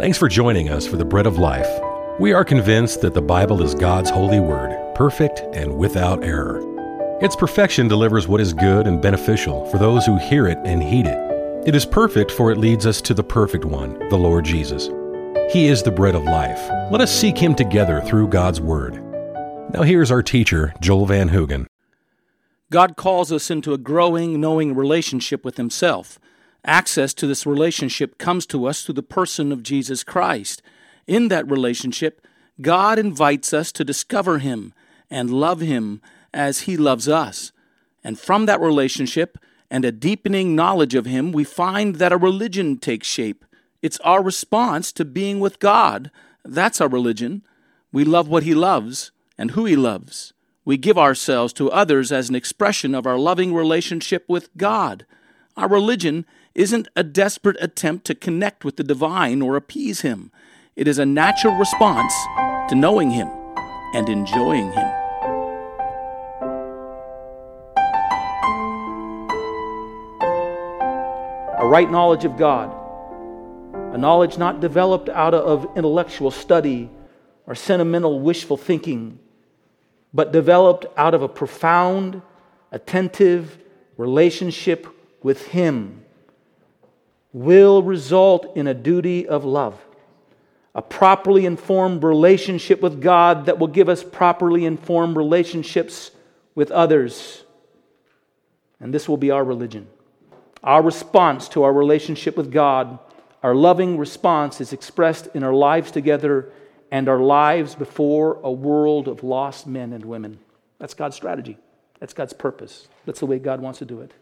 Thanks for joining us for the Bread of Life. We are convinced that the Bible is God's holy word, perfect and without error. Its perfection delivers what is good and beneficial for those who hear it and heed it. It is perfect, for it leads us to the perfect one, the Lord Jesus. He is the bread of life. Let us seek him together through God's word. Now, here's our teacher, Joel Van Hoogen. God calls us into a growing, knowing relationship with Himself. Access to this relationship comes to us through the person of Jesus Christ. In that relationship, God invites us to discover Him and love Him as He loves us. And from that relationship and a deepening knowledge of Him, we find that a religion takes shape. It's our response to being with God. That's our religion. We love what He loves and who He loves. We give ourselves to others as an expression of our loving relationship with God. Our religion isn't a desperate attempt to connect with the divine or appease Him. It is a natural response to knowing Him and enjoying Him. A right knowledge of God, a knowledge not developed out of intellectual study or sentimental wishful thinking, but developed out of a profound, attentive relationship with Him will result in a duty of love, a properly informed relationship with God that will give us properly informed relationships with others. And this will be our religion. Our response to our relationship with God, our loving response, is expressed in our lives together and our lives before a world of lost men and women. That's God's strategy. That's God's purpose. That's the way God wants to do it.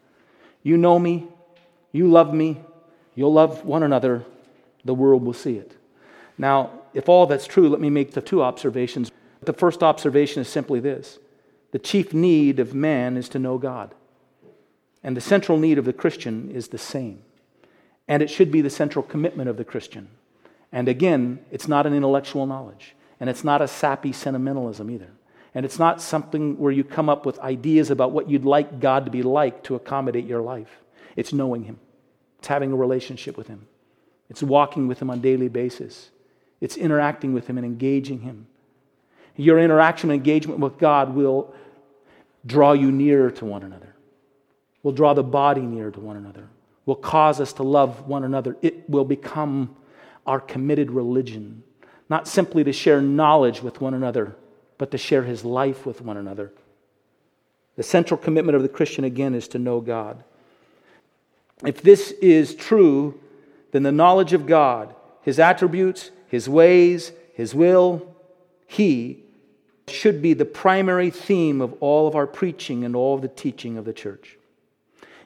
You know me. You love me. You'll love one another, the world will see it. Now, if all that's true, let me make the two observations. The first observation is simply this the chief need of man is to know God. And the central need of the Christian is the same. And it should be the central commitment of the Christian. And again, it's not an intellectual knowledge, and it's not a sappy sentimentalism either. And it's not something where you come up with ideas about what you'd like God to be like to accommodate your life. It's knowing Him. It's having a relationship with Him. It's walking with Him on a daily basis. It's interacting with Him and engaging Him. Your interaction and engagement with God will draw you nearer to one another, will draw the body nearer to one another, will cause us to love one another. It will become our committed religion, not simply to share knowledge with one another, but to share His life with one another. The central commitment of the Christian, again, is to know God. If this is true, then the knowledge of God, His attributes, His ways, His will, He should be the primary theme of all of our preaching and all of the teaching of the church.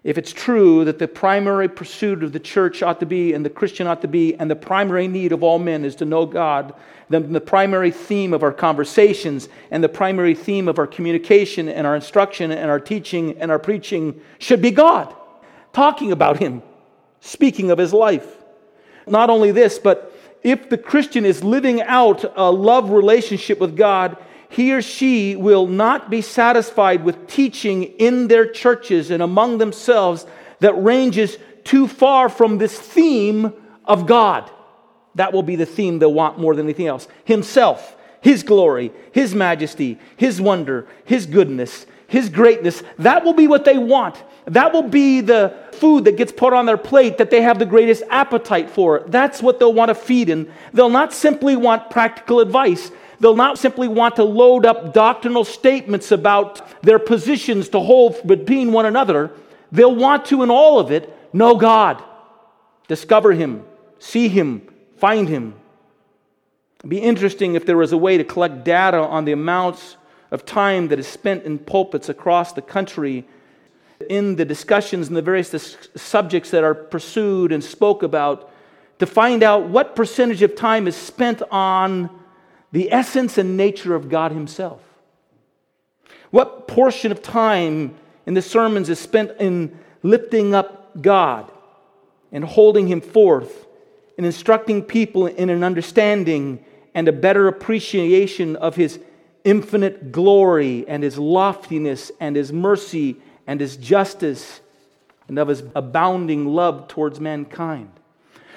If it's true that the primary pursuit of the church ought to be, and the Christian ought to be, and the primary need of all men is to know God, then the primary theme of our conversations and the primary theme of our communication and our instruction and our teaching and our preaching should be God talking about him, speaking of his life. Not only this, but if the Christian is living out a love relationship with God, he or she will not be satisfied with teaching in their churches and among themselves that ranges too far from this theme of God. That will be the theme they'll want more than anything else. Himself, His glory, His majesty, His wonder, His goodness, his greatness, that will be what they want. That will be the food that gets put on their plate that they have the greatest appetite for. That's what they'll want to feed in. They'll not simply want practical advice. They'll not simply want to load up doctrinal statements about their positions to hold between one another. They'll want to, in all of it, know God, discover Him, see Him, find Him. It'd be interesting if there was a way to collect data on the amounts of time that is spent in pulpits across the country in the discussions and the various dis- subjects that are pursued and spoke about to find out what percentage of time is spent on the essence and nature of God Himself. What portion of time in the sermons is spent in lifting up God and holding Him forth and instructing people in an understanding and a better appreciation of His infinite glory and his loftiness and his mercy and his justice and of his abounding love towards mankind.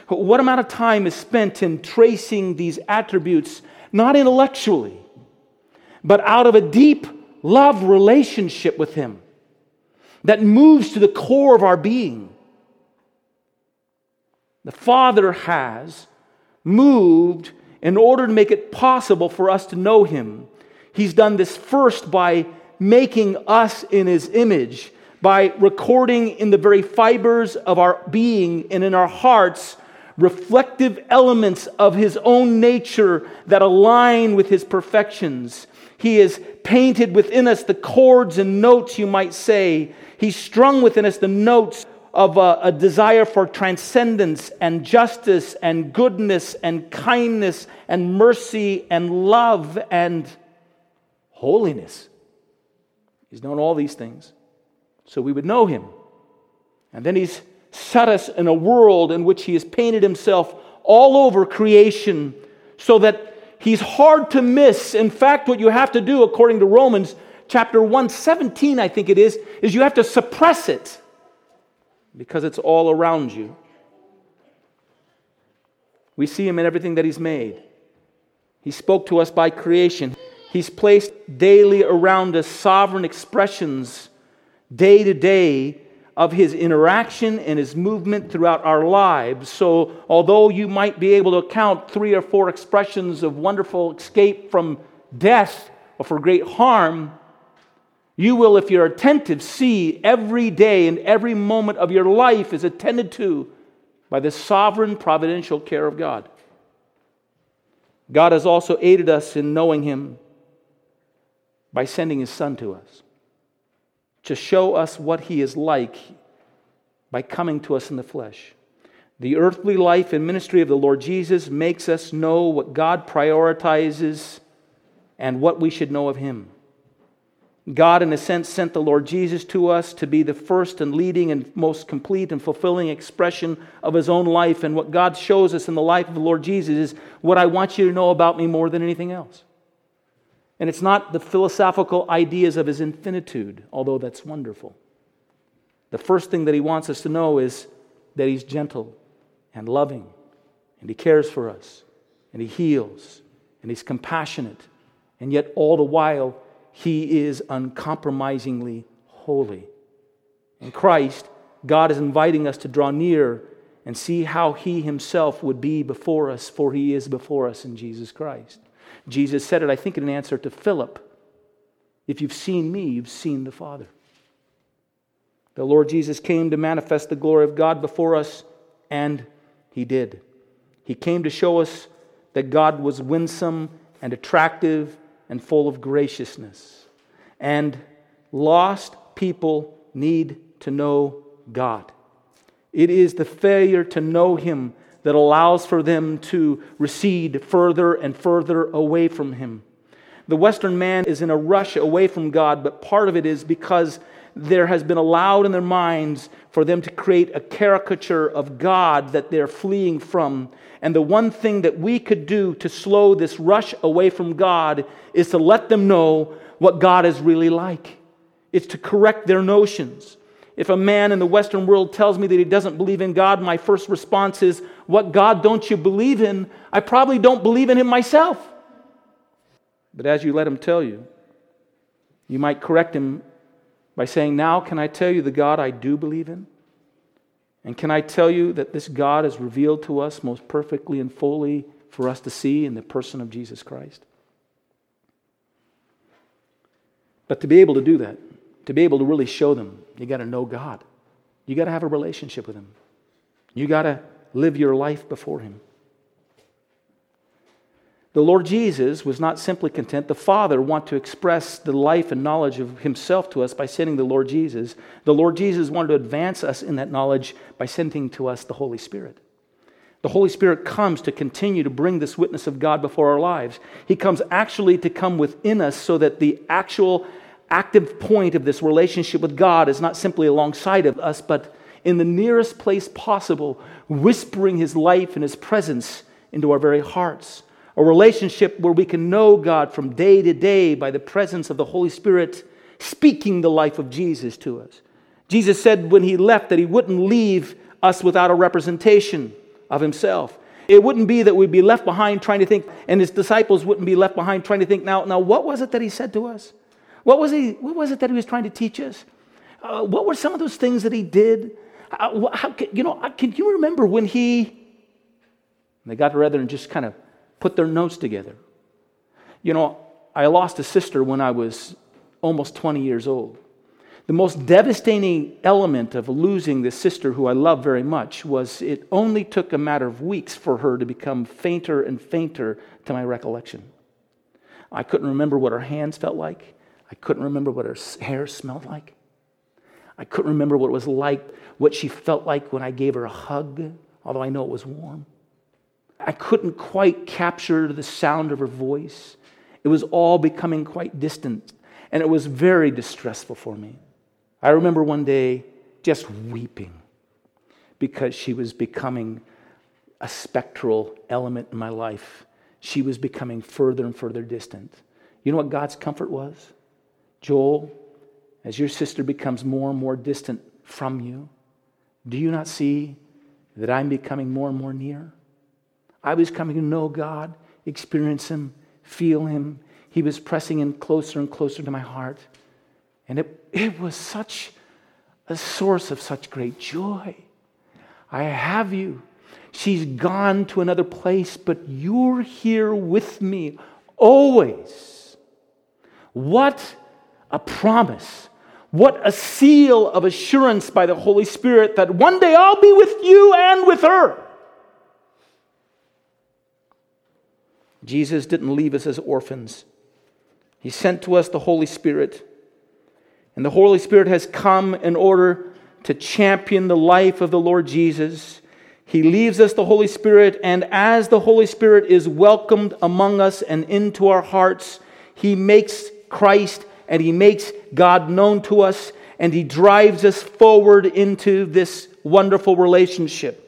What amount of time is spent in tracing these attributes, not intellectually, but out of a deep love relationship with Him that moves to the core of our being? The Father has moved in order to make it possible for us to know Him. He's done this first by making us in His image, by recording in the very fibers of our being and in our hearts reflective elements of His own nature that align with His perfections. He has painted within us the chords and notes, you might say. He's strung within us the notes of a, a, desire for transcendence and justice and goodness and kindness and mercy and love and holiness. He's known all these things so we would know him. And then he's set us in a world in which he has painted himself all over creation so that he's hard to miss. In fact, what you have to do, according to Romans chapter 117, I think it is, is you have to suppress it because it's all around you. We see him in everything that he's made. He spoke to us by creation. He's placed daily around us sovereign expressions, day to day, of his interaction and his movement throughout our lives. So, although you might be able to count three or four expressions of wonderful escape from death or for great harm, you will, if you're attentive, see every day and every moment of your life is attended to by the sovereign providential care of God. God has also aided us in knowing Him by sending His Son to us to show us what He is like by coming to us in the flesh. The earthly life and ministry of the Lord Jesus makes us know what God prioritizes and what we should know of Him. God, in a sense, sent the Lord Jesus to us to be the first and leading and most complete and fulfilling expression of his own life. And what God shows us in the life of the Lord Jesus is what I want you to know about me more than anything else. And it's not the philosophical ideas of his infinitude, although that's wonderful. The first thing that he wants us to know is that he's gentle and loving, and he cares for us, and he heals, and he's compassionate, and yet all the while, he is uncompromisingly holy. In Christ, God is inviting us to draw near and see how He Himself would be before us, for He is before us in Jesus Christ. Jesus said it, I think, in an answer to Philip If you've seen me, you've seen the Father. The Lord Jesus came to manifest the glory of God before us, and He did. He came to show us that God was winsome and attractive and full of graciousness. And lost people need to know God. It is the failure to know Him that allows for them to recede further and further away from Him. The Western man is in a rush away from God, but part of it is because there has been allowed in their minds for them to create a caricature of God that they're fleeing from. And the one thing that we could do to slow this rush away from God is to let them know what God is really like. It's to correct their notions. If a man in the Western world tells me that he doesn't believe in God, my first response is, What God don't you believe in? I probably don't believe in him myself. But as you let him tell you, you might correct him by saying, Now can I tell you the God I do believe in? And can I tell you that this God is revealed to us most perfectly and fully for us to see in the person of Jesus Christ? But to be able to do that, to be able to really show them, you got to know God. You got to have a relationship with Him. You got to live your life before Him. The Lord Jesus was not simply content. The Father wanted to express the life and knowledge of Himself to us by sending the Lord Jesus. The Lord Jesus wanted to advance us in that knowledge by sending to us the Holy Spirit. The Holy Spirit comes to continue to bring this witness of God before our lives. He comes actually to come within us so that the actual active point of this relationship with God is not simply alongside of us, but in the nearest place possible, whispering His life and His presence into our very hearts a relationship where we can know God from day to day by the presence of the Holy Spirit speaking the life of Jesus to us. Jesus said when he left that he wouldn't leave us without a representation, of himself. It wouldn't be that we'd be left behind trying to think, and his disciples wouldn't be left behind trying to think, now, now what was it that he said to us? What was, he, what was it that he was trying to teach us? Uh, what were some of those things that he did? Uh, how, you know, can you remember when he, they got together and just kind of put their notes together. You know, I lost a sister when I was almost 20 years old. The most devastating element of losing this sister who I love very much was it only took a matter of weeks for her to become fainter and fainter to my recollection. I couldn't remember what her hands felt like. I couldn't remember what her hair smelled like. I couldn't remember what it was like, what she felt like when I gave her a hug, although I know it was warm. I couldn't quite capture the sound of her voice. It was all becoming quite distant, and it was very distressful for me. I remember one day just weeping because she was becoming a spectral element in my life. She was becoming further and further distant. You know what God's comfort was? Joel, as your sister becomes more and more distant from you, do you not see that I'm becoming more and more near? I was coming to know God, experience Him, feel Him. He was pressing in closer and closer to my heart. And it, it was such a source of such great joy. I have you. She's gone to another place, but you're here with me always. What a promise. What a seal of assurance by the Holy Spirit that one day I'll be with you and with her. Jesus didn't leave us as orphans. He sent to us the Holy Spirit. And the Holy Spirit has come in order to champion the life of the Lord Jesus. He leaves us the Holy Spirit, and as the Holy Spirit is welcomed among us and into our hearts, He makes Christ and He makes God known to us, and He drives us forward into this wonderful relationship.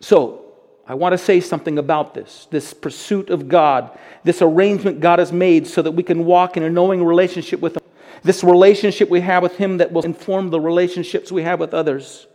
So, I want to say something about this this pursuit of God, this arrangement God has made so that we can walk in a knowing relationship with Him, this relationship we have with Him that will inform the relationships we have with others.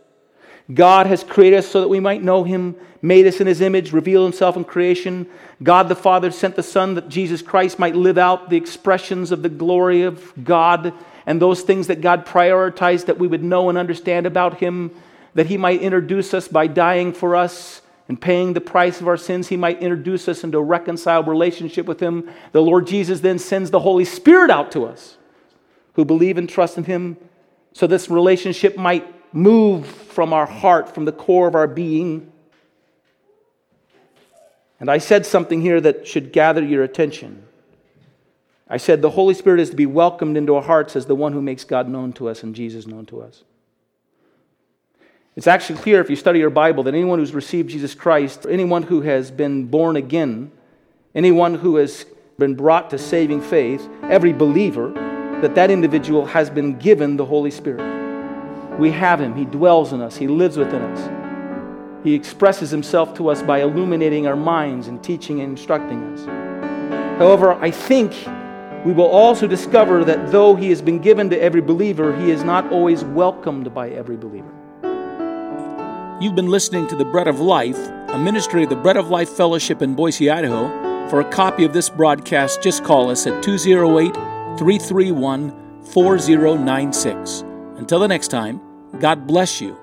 God has created us so that we might know Him, made us in His image, revealed Himself in creation. God the Father sent the Son that Jesus Christ might live out the expressions of the glory of God and those things that God prioritized that we would know and understand about Him, that He might introduce us by dying for us and paying the price of our sins, he might introduce us into a reconciled relationship with him. The Lord Jesus then sends the Holy Spirit out to us who believe and trust in him so this relationship might move from our heart, from the core of our being. And I said something here that should gather your attention. I said the Holy Spirit is to be welcomed into our hearts as the one who makes God known to us and Jesus known to us. It's actually clear if you study your Bible that anyone who's received Jesus Christ, anyone who has been born again, anyone who has been brought to saving faith, every believer, that that individual has been given the Holy Spirit. We have him. He dwells in us. He lives within us. He expresses himself to us by illuminating our minds and teaching and instructing us. However, I think we will also discover that though he has been given to every believer, he is not always welcomed by every believer. You've been listening to The Bread of Life, a ministry of the Bread of Life Fellowship in Boise, Idaho. For a copy of this broadcast, just call us at 208 331 4096. Until the next time, God bless you